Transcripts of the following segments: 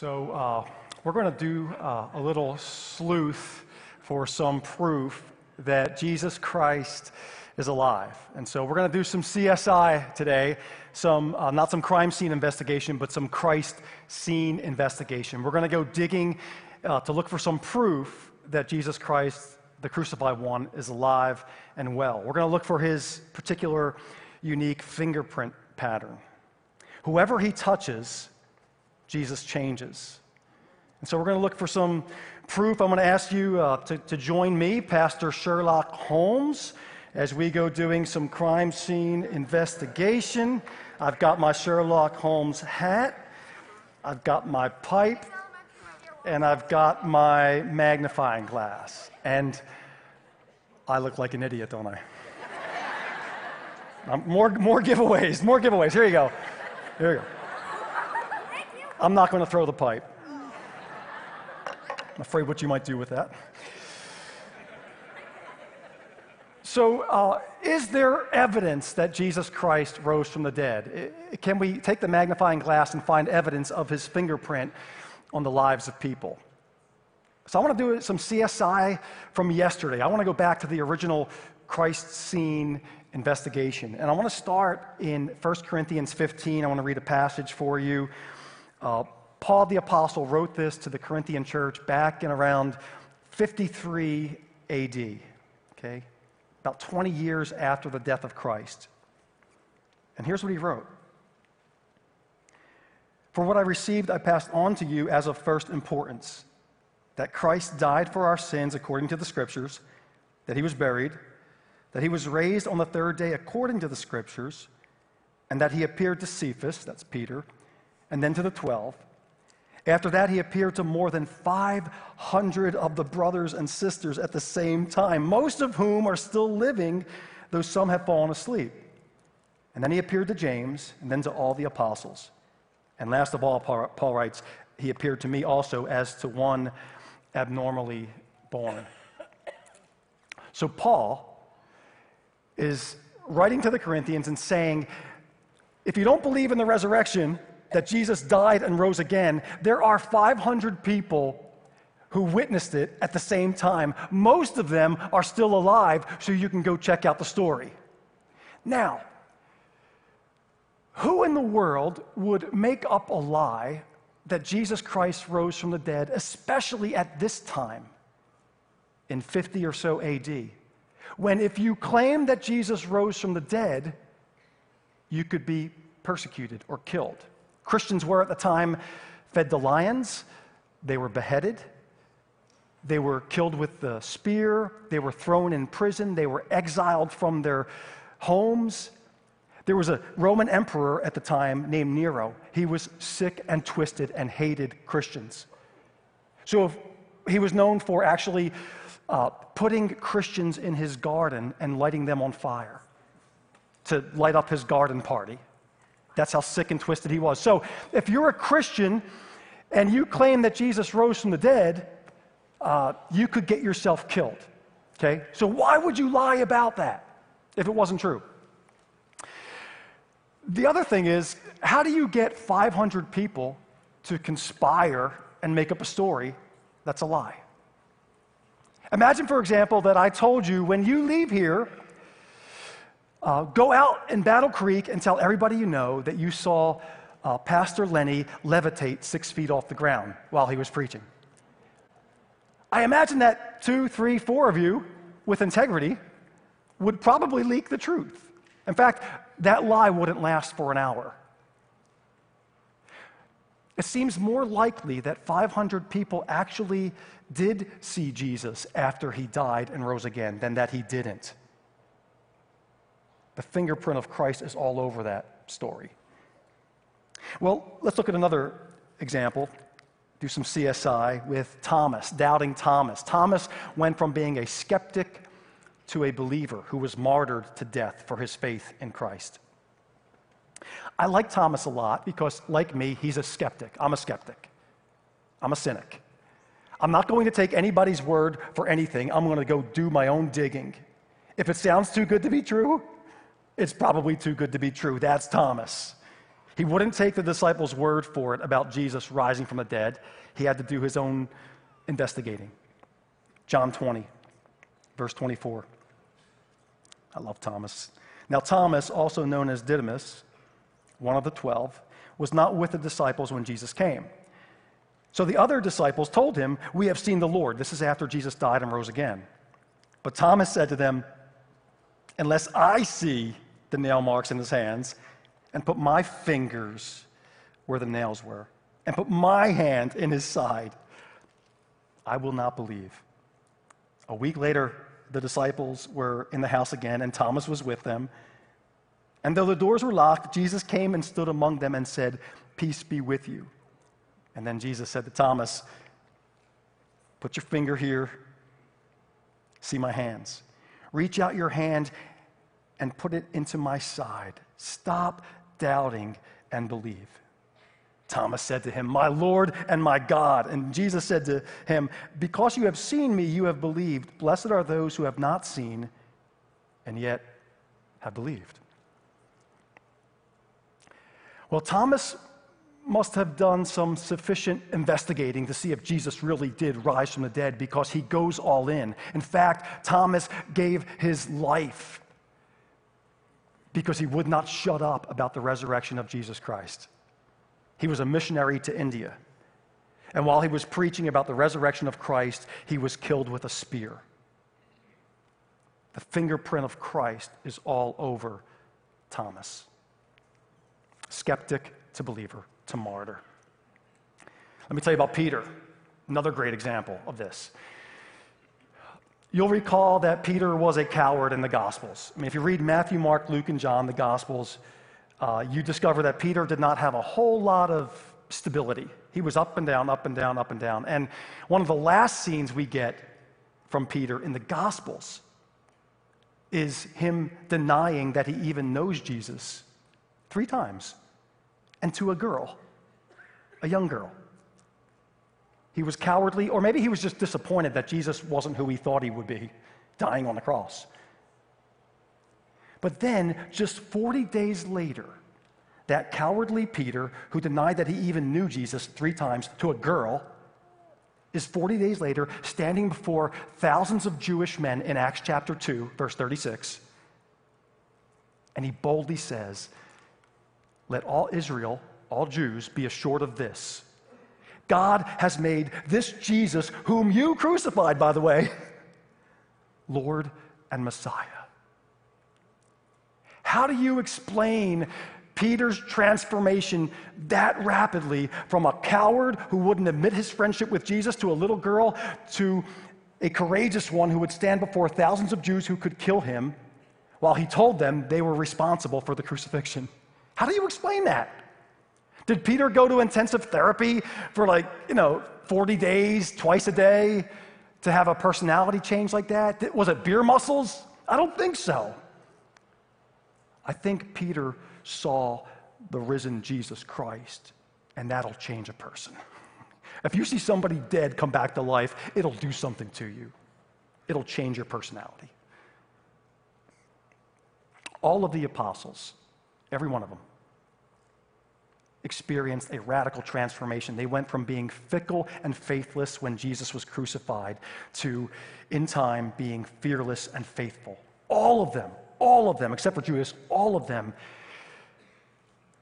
So, uh, we're going to do uh, a little sleuth for some proof that Jesus Christ is alive. And so, we're going to do some CSI today, some, uh, not some crime scene investigation, but some Christ scene investigation. We're going to go digging uh, to look for some proof that Jesus Christ, the crucified one, is alive and well. We're going to look for his particular unique fingerprint pattern. Whoever he touches, Jesus changes. And so we're going to look for some proof. I'm going to ask you uh, to, to join me, Pastor Sherlock Holmes, as we go doing some crime scene investigation. I've got my Sherlock Holmes hat, I've got my pipe, and I've got my magnifying glass. And I look like an idiot, don't I? Um, more, more giveaways, more giveaways. Here you go. Here you go. I'm not going to throw the pipe. I'm afraid what you might do with that. So, uh, is there evidence that Jesus Christ rose from the dead? Can we take the magnifying glass and find evidence of his fingerprint on the lives of people? So, I want to do some CSI from yesterday. I want to go back to the original Christ scene investigation. And I want to start in 1 Corinthians 15. I want to read a passage for you. Uh, Paul the Apostle wrote this to the Corinthian church back in around 53 AD, okay? About 20 years after the death of Christ. And here's what he wrote For what I received, I passed on to you as of first importance that Christ died for our sins according to the Scriptures, that he was buried, that he was raised on the third day according to the Scriptures, and that he appeared to Cephas, that's Peter and then to the 12. After that, he appeared to more than 500 of the brothers and sisters at the same time, most of whom are still living, though some have fallen asleep. And then he appeared to James, and then to all the apostles. And last of all, Paul writes, he appeared to me also as to one abnormally born. So, Paul is writing to the Corinthians and saying, if you don't believe in the resurrection, that Jesus died and rose again, there are 500 people who witnessed it at the same time. Most of them are still alive, so you can go check out the story. Now, who in the world would make up a lie that Jesus Christ rose from the dead, especially at this time in 50 or so AD? When if you claim that Jesus rose from the dead, you could be persecuted or killed. Christians were at the time fed to lions, they were beheaded, they were killed with the spear, they were thrown in prison, they were exiled from their homes. There was a Roman emperor at the time named Nero. He was sick and twisted and hated Christians. So he was known for actually uh, putting Christians in his garden and lighting them on fire to light up his garden party. That's how sick and twisted he was. So if you're a Christian and you claim that Jesus rose from the dead, uh, you could get yourself killed. Okay? So why would you lie about that if it wasn't true? The other thing is, how do you get 500 people to conspire and make up a story that's a lie? Imagine, for example, that I told you when you leave here, uh, go out in Battle Creek and tell everybody you know that you saw uh, Pastor Lenny levitate six feet off the ground while he was preaching. I imagine that two, three, four of you with integrity would probably leak the truth. In fact, that lie wouldn't last for an hour. It seems more likely that 500 people actually did see Jesus after he died and rose again than that he didn't. The fingerprint of Christ is all over that story. Well, let's look at another example. Do some CSI with Thomas, doubting Thomas. Thomas went from being a skeptic to a believer who was martyred to death for his faith in Christ. I like Thomas a lot because, like me, he's a skeptic. I'm a skeptic. I'm a cynic. I'm not going to take anybody's word for anything. I'm going to go do my own digging. If it sounds too good to be true, it's probably too good to be true. That's Thomas. He wouldn't take the disciples' word for it about Jesus rising from the dead. He had to do his own investigating. John 20, verse 24. I love Thomas. Now, Thomas, also known as Didymus, one of the twelve, was not with the disciples when Jesus came. So the other disciples told him, We have seen the Lord. This is after Jesus died and rose again. But Thomas said to them, Unless I see the nail marks in his hands, and put my fingers where the nails were, and put my hand in his side, I will not believe. A week later, the disciples were in the house again, and Thomas was with them. And though the doors were locked, Jesus came and stood among them and said, Peace be with you. And then Jesus said to Thomas, Put your finger here, see my hands. Reach out your hand and put it into my side. Stop doubting and believe. Thomas said to him, My Lord and my God. And Jesus said to him, Because you have seen me, you have believed. Blessed are those who have not seen and yet have believed. Well, Thomas must have done some sufficient investigating to see if Jesus really did rise from the dead because he goes all in. In fact, Thomas gave his life because he would not shut up about the resurrection of Jesus Christ. He was a missionary to India. And while he was preaching about the resurrection of Christ, he was killed with a spear. The fingerprint of Christ is all over Thomas. Skeptic to believer to martyr. Let me tell you about Peter, another great example of this. You'll recall that Peter was a coward in the Gospels. I mean, if you read Matthew, Mark, Luke, and John, the Gospels, uh, you discover that Peter did not have a whole lot of stability. He was up and down, up and down, up and down. And one of the last scenes we get from Peter in the Gospels is him denying that he even knows Jesus three times and to a girl, a young girl. He was cowardly, or maybe he was just disappointed that Jesus wasn't who he thought he would be, dying on the cross. But then, just 40 days later, that cowardly Peter, who denied that he even knew Jesus three times to a girl, is 40 days later standing before thousands of Jewish men in Acts chapter 2, verse 36. And he boldly says, Let all Israel, all Jews, be assured of this God has made this Jesus, whom you crucified, by the way, Lord and Messiah. How do you explain Peter's transformation that rapidly from a coward who wouldn't admit his friendship with Jesus to a little girl to a courageous one who would stand before thousands of Jews who could kill him while he told them they were responsible for the crucifixion? How do you explain that? Did Peter go to intensive therapy for like, you know, 40 days, twice a day to have a personality change like that? Was it beer muscles? I don't think so. I think Peter saw the risen Jesus Christ, and that'll change a person. If you see somebody dead come back to life, it'll do something to you, it'll change your personality. All of the apostles, every one of them, experienced a radical transformation. They went from being fickle and faithless when Jesus was crucified to, in time, being fearless and faithful. All of them, all of them, except for Judas, all of them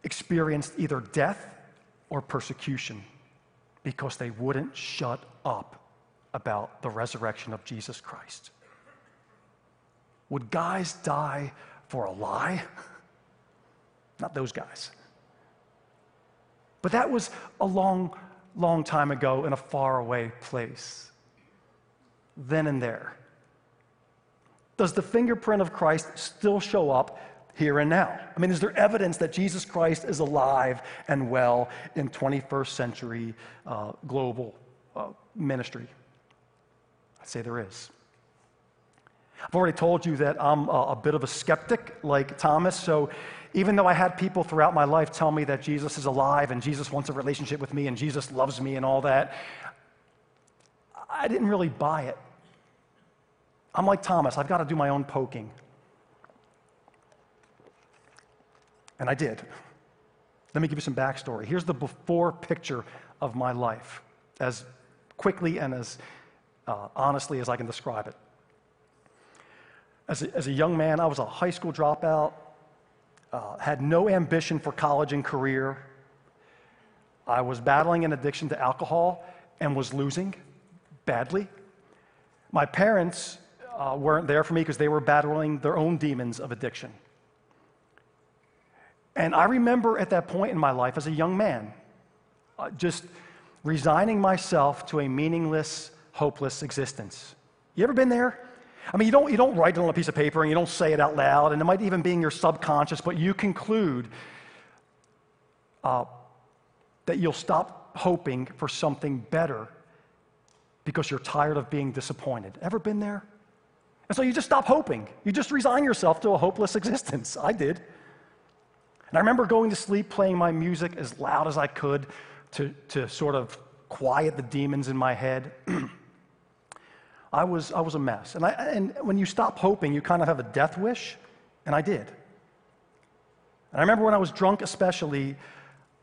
experienced either death or persecution because they wouldn't shut up about the resurrection of Jesus Christ. Would guys die for a lie? Not those guys. But that was a long, long time ago in a faraway place. Then and there. Does the fingerprint of Christ still show up here and now? I mean, is there evidence that Jesus Christ is alive and well in 21st century uh, global uh, ministry? I'd say there is. I've already told you that I'm a, a bit of a skeptic like Thomas, so even though I had people throughout my life tell me that Jesus is alive and Jesus wants a relationship with me and Jesus loves me and all that, I didn't really buy it. I'm like Thomas, I've got to do my own poking. And I did. Let me give you some backstory. Here's the before picture of my life, as quickly and as uh, honestly as I can describe it. As a, as a, young man, I was a high school dropout, uh, had no ambition for college and career. I was battling an addiction to alcohol and was losing badly. My parents uh, weren't there for me because they were battling their own demons of addiction. And I remember at that point in my life as a young man, uh, just resigning myself to a meaningless, hopeless existence. You ever been there? I mean, you don't, you don't write it on a piece of paper and you don't say it out loud, and it might even be in your subconscious, but you conclude uh, that you'll stop hoping for something better because you're tired of being disappointed. Ever been there? And so you just stop hoping. You just resign yourself to a hopeless existence. I did. And I remember going to sleep playing my music as loud as I could to, to sort of quiet the demons in my head. I, was, I was a mess. And, I, and when you stop hoping, you kind of have a death wish, and I did. And I remember when I was drunk, especially,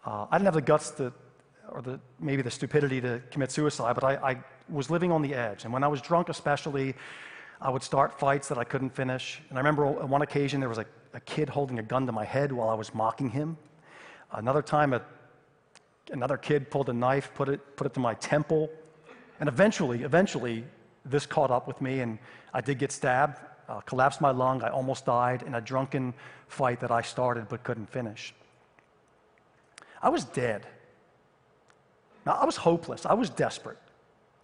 uh, I didn't have the guts to, or the, maybe the stupidity to commit suicide, but I, I was living on the edge. And when I was drunk, especially, I would start fights that I couldn't finish. And I remember on one occasion there was a, a kid holding a gun to my head while I was mocking him. Another time, a, another kid pulled a knife, put it, put it to my temple. And eventually, eventually, this caught up with me, and I did get stabbed, uh, collapsed my lung. I almost died in a drunken fight that I started but couldn't finish. I was dead. Now, I was hopeless. I was desperate.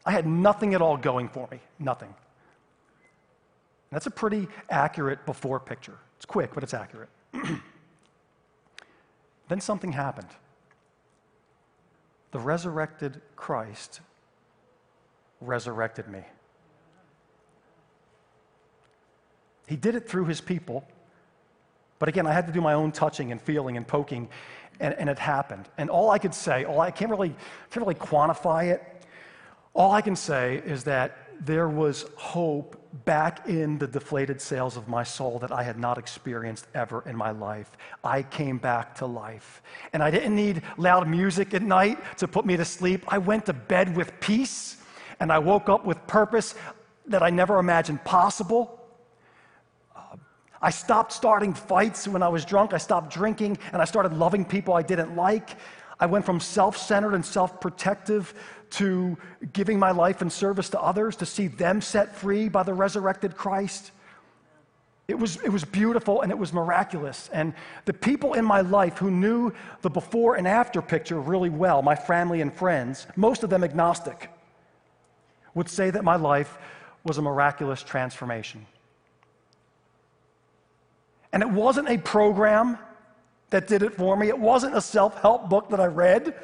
I had nothing at all going for me. Nothing. That's a pretty accurate before picture. It's quick, but it's accurate. then something happened. The resurrected Christ resurrected me. He did it through his people. But again, I had to do my own touching and feeling and poking, and, and it happened. And all I could say, all I can't really, can't really quantify it. All I can say is that there was hope back in the deflated sails of my soul that I had not experienced ever in my life. I came back to life. And I didn't need loud music at night to put me to sleep. I went to bed with peace and I woke up with purpose that I never imagined possible. I stopped starting fights when I was drunk. I stopped drinking and I started loving people I didn't like. I went from self centered and self protective to giving my life in service to others, to see them set free by the resurrected Christ. It was, it was beautiful and it was miraculous. And the people in my life who knew the before and after picture really well, my family and friends, most of them agnostic, would say that my life was a miraculous transformation. And it wasn't a program that did it for me, it wasn't a self help book that I read,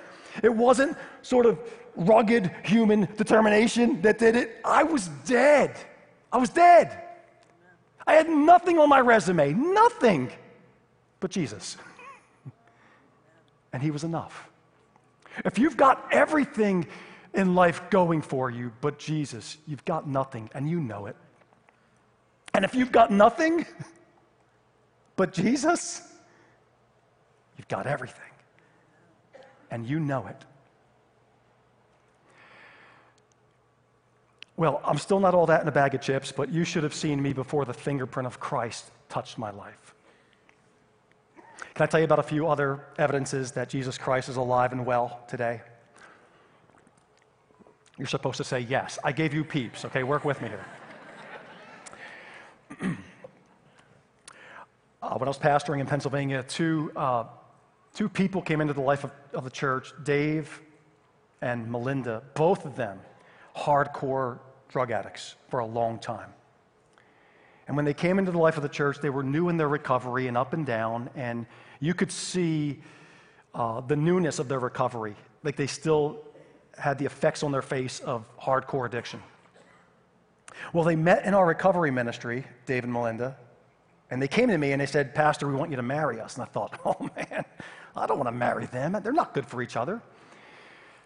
it wasn't sort of rugged human determination that did it. I was dead. I was dead. I had nothing on my resume, nothing but Jesus. and He was enough. If you've got everything in life going for you but Jesus, you've got nothing, and you know it. And if you've got nothing but Jesus, you've got everything, and you know it. Well, I'm still not all that in a bag of chips, but you should have seen me before the fingerprint of Christ touched my life. Can I tell you about a few other evidences that Jesus Christ is alive and well today? You're supposed to say yes. I gave you peeps, okay? Work with me here. Uh, when I was pastoring in Pennsylvania, two, uh, two people came into the life of, of the church Dave and Melinda, both of them hardcore drug addicts for a long time. And when they came into the life of the church, they were new in their recovery and up and down, and you could see uh, the newness of their recovery. Like they still had the effects on their face of hardcore addiction. Well, they met in our recovery ministry, Dave and Melinda, and they came to me and they said, Pastor, we want you to marry us. And I thought, oh man, I don't want to marry them. They're not good for each other.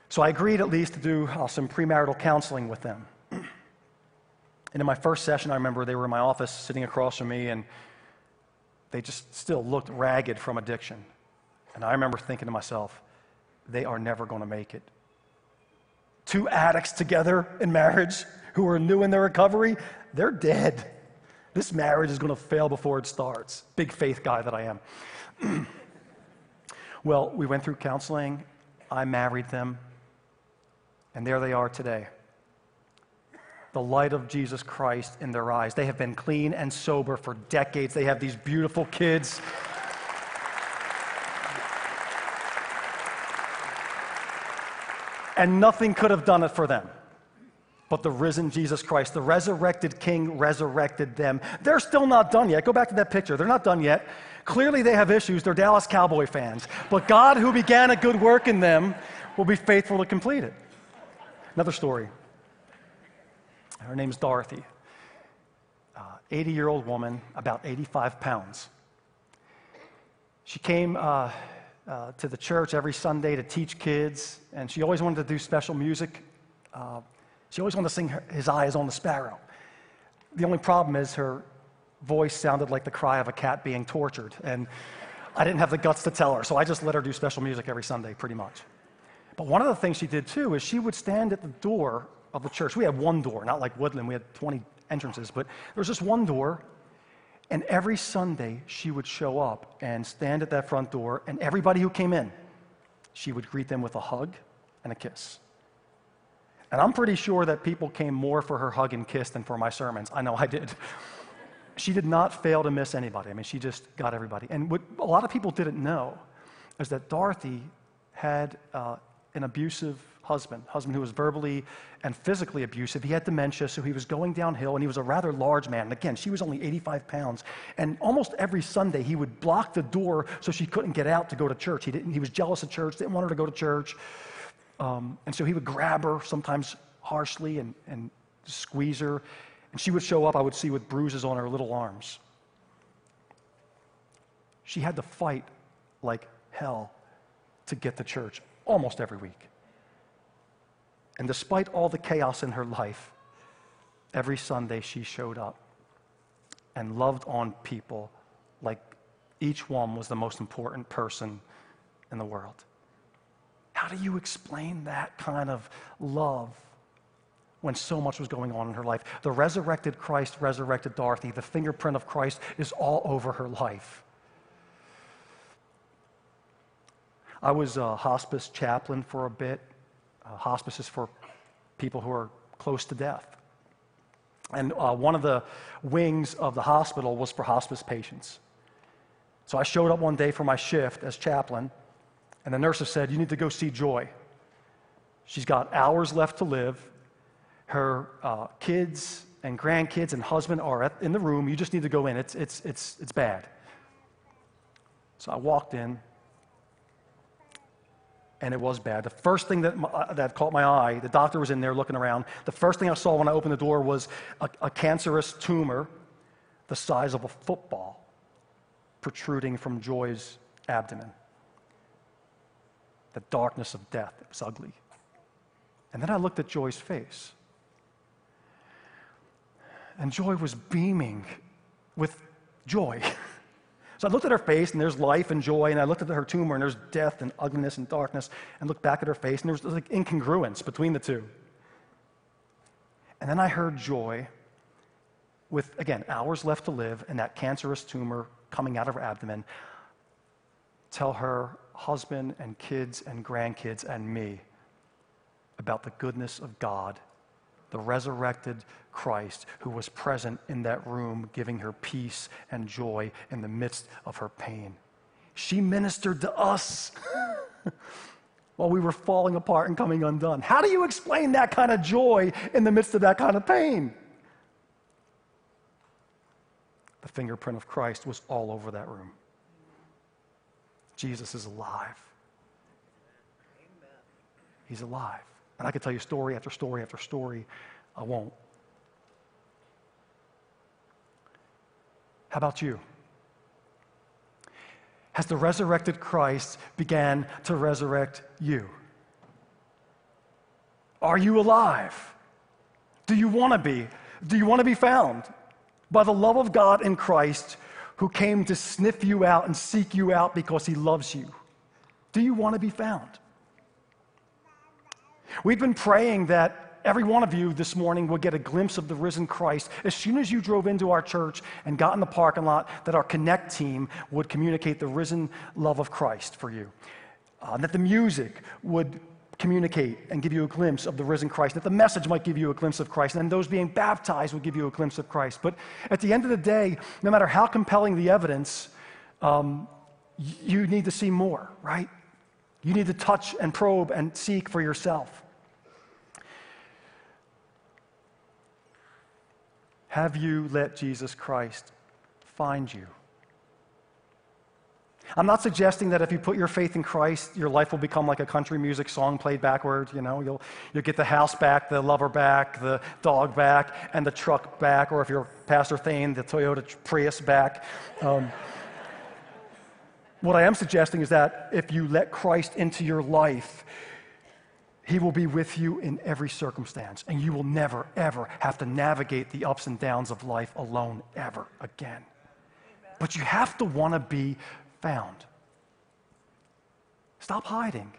So I agreed at least to do uh, some premarital counseling with them. and in my first session, I remember they were in my office sitting across from me, and they just still looked ragged from addiction. And I remember thinking to myself, they are never going to make it. Two addicts together in marriage who are new in their recovery, they're dead. This marriage is going to fail before it starts. Big faith guy that I am. well, we went through counseling. I married them. And there they are today. The light of Jesus Christ in their eyes. They have been clean and sober for decades. They have these beautiful kids. And nothing could have done it for them but the risen Jesus Christ. The resurrected King resurrected them. They're still not done yet. Go back to that picture. They're not done yet. Clearly, they have issues. They're Dallas Cowboy fans. But God, who began a good work in them, will be faithful to complete it. Another story. Her name's Dorothy. 80 uh, year old woman, about 85 pounds. She came uh, uh, to the church every Sunday to teach kids, and she always wanted to do special music. Uh, she always wanted to sing His Eye is on the Sparrow. The only problem is her voice sounded like the cry of a cat being tortured, and I didn't have the guts to tell her, so I just let her do special music every Sunday, pretty much. But one of the things she did too is she would stand at the door of the church. We had one door, not like Woodland, we had 20 entrances, but there was just one door. And every Sunday, she would show up and stand at that front door, and everybody who came in, she would greet them with a hug and a kiss. And I'm pretty sure that people came more for her hug and kiss than for my sermons. I know I did. She did not fail to miss anybody. I mean, she just got everybody. And what a lot of people didn't know is that Dorothy had uh, an abusive husband, husband who was verbally and physically abusive. He had dementia, so he was going downhill, and he was a rather large man. And again, she was only 85 pounds. And almost every Sunday, he would block the door so she couldn't get out to go to church. He, didn't, he was jealous of church, didn't want her to go to church. Um, and so he would grab her, sometimes harshly, and, and squeeze her. And she would show up, I would see, with bruises on her little arms. She had to fight like hell to get to church almost every week. And despite all the chaos in her life, every Sunday she showed up and loved on people like each one was the most important person in the world. How do you explain that kind of love when so much was going on in her life? The resurrected Christ resurrected Dorothy. The fingerprint of Christ is all over her life. I was a hospice chaplain for a bit. Uh, hospice is for people who are close to death. And uh, one of the wings of the hospital was for hospice patients. So I showed up one day for my shift as chaplain, and the nurses said, You need to go see Joy. She's got hours left to live. Her uh, kids and grandkids and husband are at, in the room. You just need to go in. It's, it's, it's, it's bad. So I walked in, and it was bad. The first thing that, uh, that caught my eye, the doctor was in there looking around. The first thing I saw when I opened the door was a, a cancerous tumor the size of a football protruding from Joy's abdomen the darkness of death. It was ugly. And then I looked at Joy's face. And Joy was beaming with joy. so I looked at her face, and there's life and joy, and I looked at her tumor, and there's death and ugliness and darkness, and looked back at her face, and there was like incongruence between the two. And then I heard Joy, with, again, hours left to live, and that cancerous tumor coming out of her abdomen, tell her husband and kids and grandkids and me about the goodness of God, the resurrected Christ who was present in that room, giving her peace and joy in the midst of her pain. She ministered to us while we were falling apart and coming undone. How do you explain that kind of joy in the midst of that kind of pain? The fingerprint of Christ was all over that room. Jesus is alive. He's alive. And I could tell you story after story after story. I won't. How about you? Has the resurrected Christ began to resurrect you? Are you alive? Do you want to be? Do you want to be found? By the love of God in Christ, who came to sniff you out and seek you out because he loves you. Do you want to be found? We've been praying that every one of you this morning would get a glimpse of the risen Christ as soon as you drove into our church and got in the parking lot, that our Connect team would communicate the risen love of Christ for you. Uh, that the music would communicate and give you a glimpse of the risen Christ, that the message might give you a glimpse of Christ, and those being baptized would give you a glimpse of Christ. But at the end of the day, no matter how compelling the evidence, um, you need to see more, right? You need to touch and probe and seek for yourself. Have you let Jesus Christ find you? I'm not suggesting that if you put your faith in Christ, your life will become like a country music song played backwards. You know, you'll, you'll get the house back, the lover back, the dog back, and the truck back, or if you're Pastor Thane, the Toyota Prius back. Um, what I am suggesting is that if you let Christ into your life, he will be with you in every circumstance, and you will never, ever have to navigate the ups and downs of life alone ever again. But you have to want to be found. Stop hiding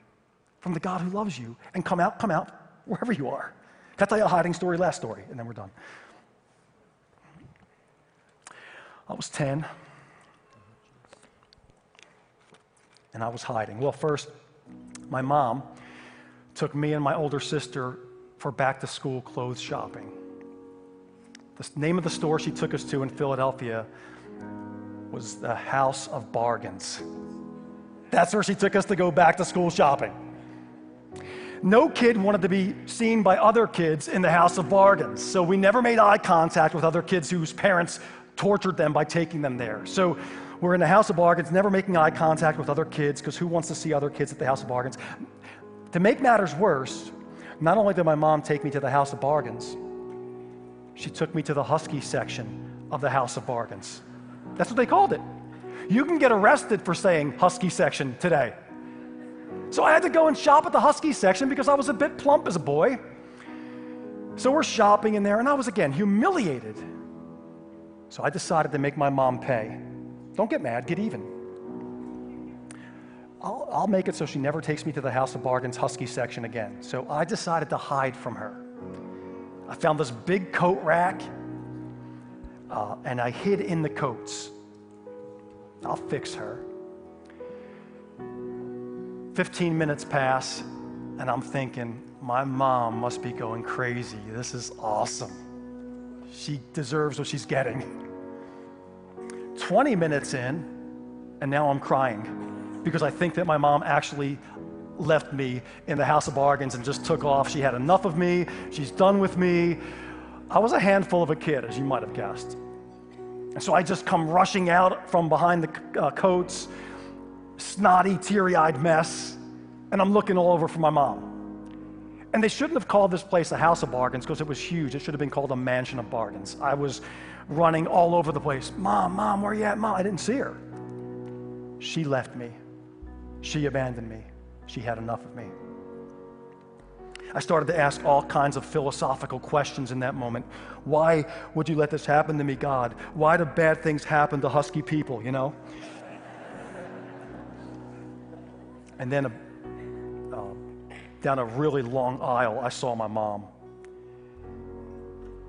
from the God who loves you and come out, come out wherever you are. Can I tell you a hiding story? Last story, and then we're done. I was 10. and I was hiding. Well, first, my mom took me and my older sister for back to school clothes shopping. The name of the store she took us to in Philadelphia was the House of Bargains. That's where she took us to go back to school shopping. No kid wanted to be seen by other kids in the House of Bargains, so we never made eye contact with other kids whose parents tortured them by taking them there. So we're in the House of Bargains, never making eye contact with other kids, because who wants to see other kids at the House of Bargains? To make matters worse, not only did my mom take me to the House of Bargains, she took me to the Husky section of the House of Bargains. That's what they called it. You can get arrested for saying Husky section today. So I had to go and shop at the Husky section because I was a bit plump as a boy. So we're shopping in there, and I was again humiliated. So I decided to make my mom pay. Don't get mad, get even. I'll, I'll make it so she never takes me to the House of Bargains Husky section again. So I decided to hide from her. I found this big coat rack uh, and I hid in the coats. I'll fix her. 15 minutes pass, and I'm thinking, my mom must be going crazy. This is awesome. She deserves what she's getting. 20 minutes in, and now I'm crying because I think that my mom actually left me in the house of bargains and just took off. She had enough of me, she's done with me. I was a handful of a kid, as you might have guessed. And so I just come rushing out from behind the uh, coats, snotty, teary eyed mess, and I'm looking all over for my mom. And they shouldn't have called this place a house of bargains because it was huge. It should have been called a mansion of bargains. I was running all over the place. Mom, mom, where are you at? Mom, I didn't see her. She left me. She abandoned me. She had enough of me. I started to ask all kinds of philosophical questions in that moment. Why would you let this happen to me, God? Why do bad things happen to husky people, you know? And then a, uh, down a really long aisle, I saw my mom.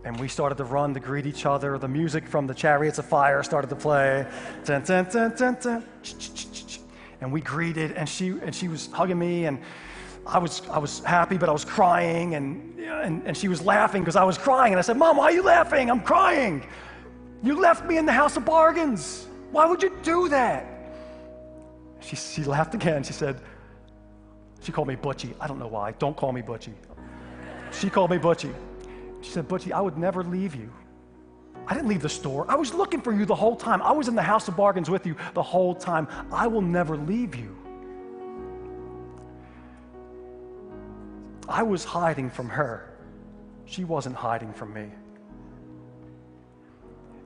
And we started to run to greet each other. The music from the Chariots of Fire started to play. Dun, dun, dun, and we greeted, and she, and she was hugging me, and I was, I was happy, but I was crying, and, and, and she was laughing because I was crying. And I said, Mom, why are you laughing? I'm crying. You left me in the house of bargains. Why would you do that? She, she laughed again. She said, She called me Butchie. I don't know why. Don't call me Butchie. She called me Butchie. She said, Butchie, I would never leave you. I didn't leave the store. I was looking for you the whole time. I was in the house of bargains with you the whole time. I will never leave you. I was hiding from her. She wasn't hiding from me.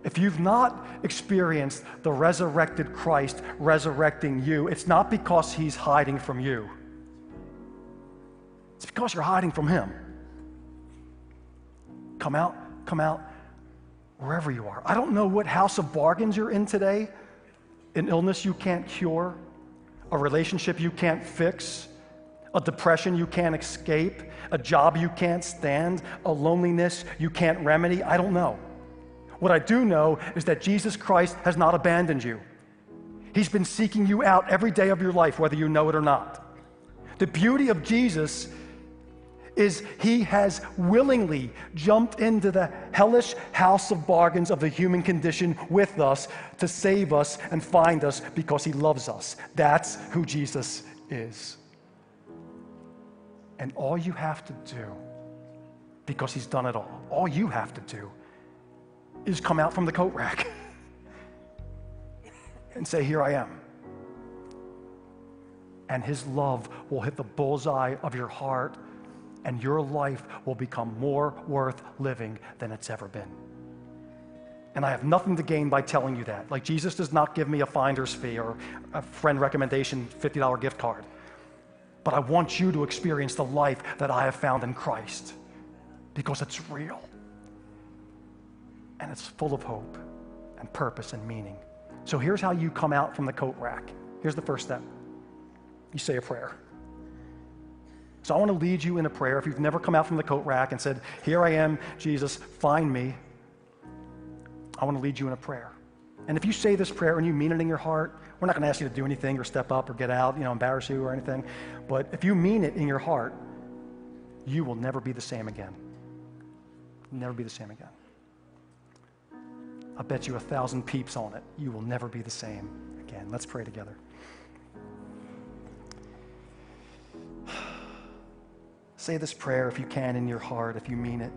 If you've not experienced the resurrected Christ resurrecting you, it's not because he's hiding from you, it's because you're hiding from him. Come out, come out, wherever you are. I don't know what house of bargains you're in today, an illness you can't cure, a relationship you can't fix, a depression you can't escape, a job you can't stand, a loneliness you can't remedy? I don't know. What I do know is that Jesus Christ has not abandoned you. He's been seeking you out every day of your life, whether you know it or not. The beauty of Jesus is he has willingly jumped into the hellish house of bargains of the human condition with us to save us and find us because he loves us. That's who Jesus is. And all you have to do, because he's done it all, all you have to do is come out from the coat rack and say, Here I am. And his love will hit the bullseye of your heart, and your life will become more worth living than it's ever been. And I have nothing to gain by telling you that. Like, Jesus does not give me a finder's fee or a friend recommendation $50 gift card. But I want you to experience the life that I have found in Christ because it's real and it's full of hope and purpose and meaning. So here's how you come out from the coat rack. Here's the first step you say a prayer. So I want to lead you in a prayer. If you've never come out from the coat rack and said, Here I am, Jesus, find me, I want to lead you in a prayer. And if you say this prayer and you mean it in your heart, we're not going to ask you to do anything or step up or get out, you know, embarrass you or anything. But if you mean it in your heart, you will never be the same again. Never be the same again. I bet you a thousand peeps on it. You will never be the same again. Let's pray together. Say this prayer if you can in your heart, if you mean it.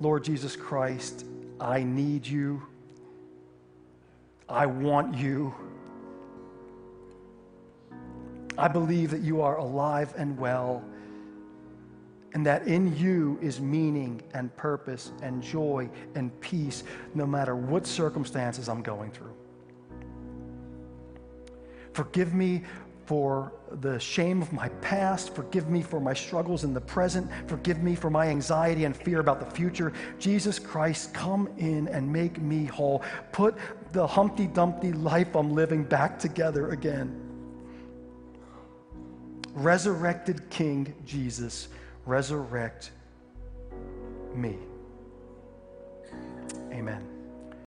Lord Jesus Christ, I need you. I want you. I believe that you are alive and well and that in you is meaning and purpose and joy and peace no matter what circumstances I'm going through. Forgive me for the shame of my past. Forgive me for my struggles in the present. Forgive me for my anxiety and fear about the future. Jesus Christ, come in and make me whole. Put the Humpty Dumpty life I'm living back together again. Resurrected King Jesus resurrect me.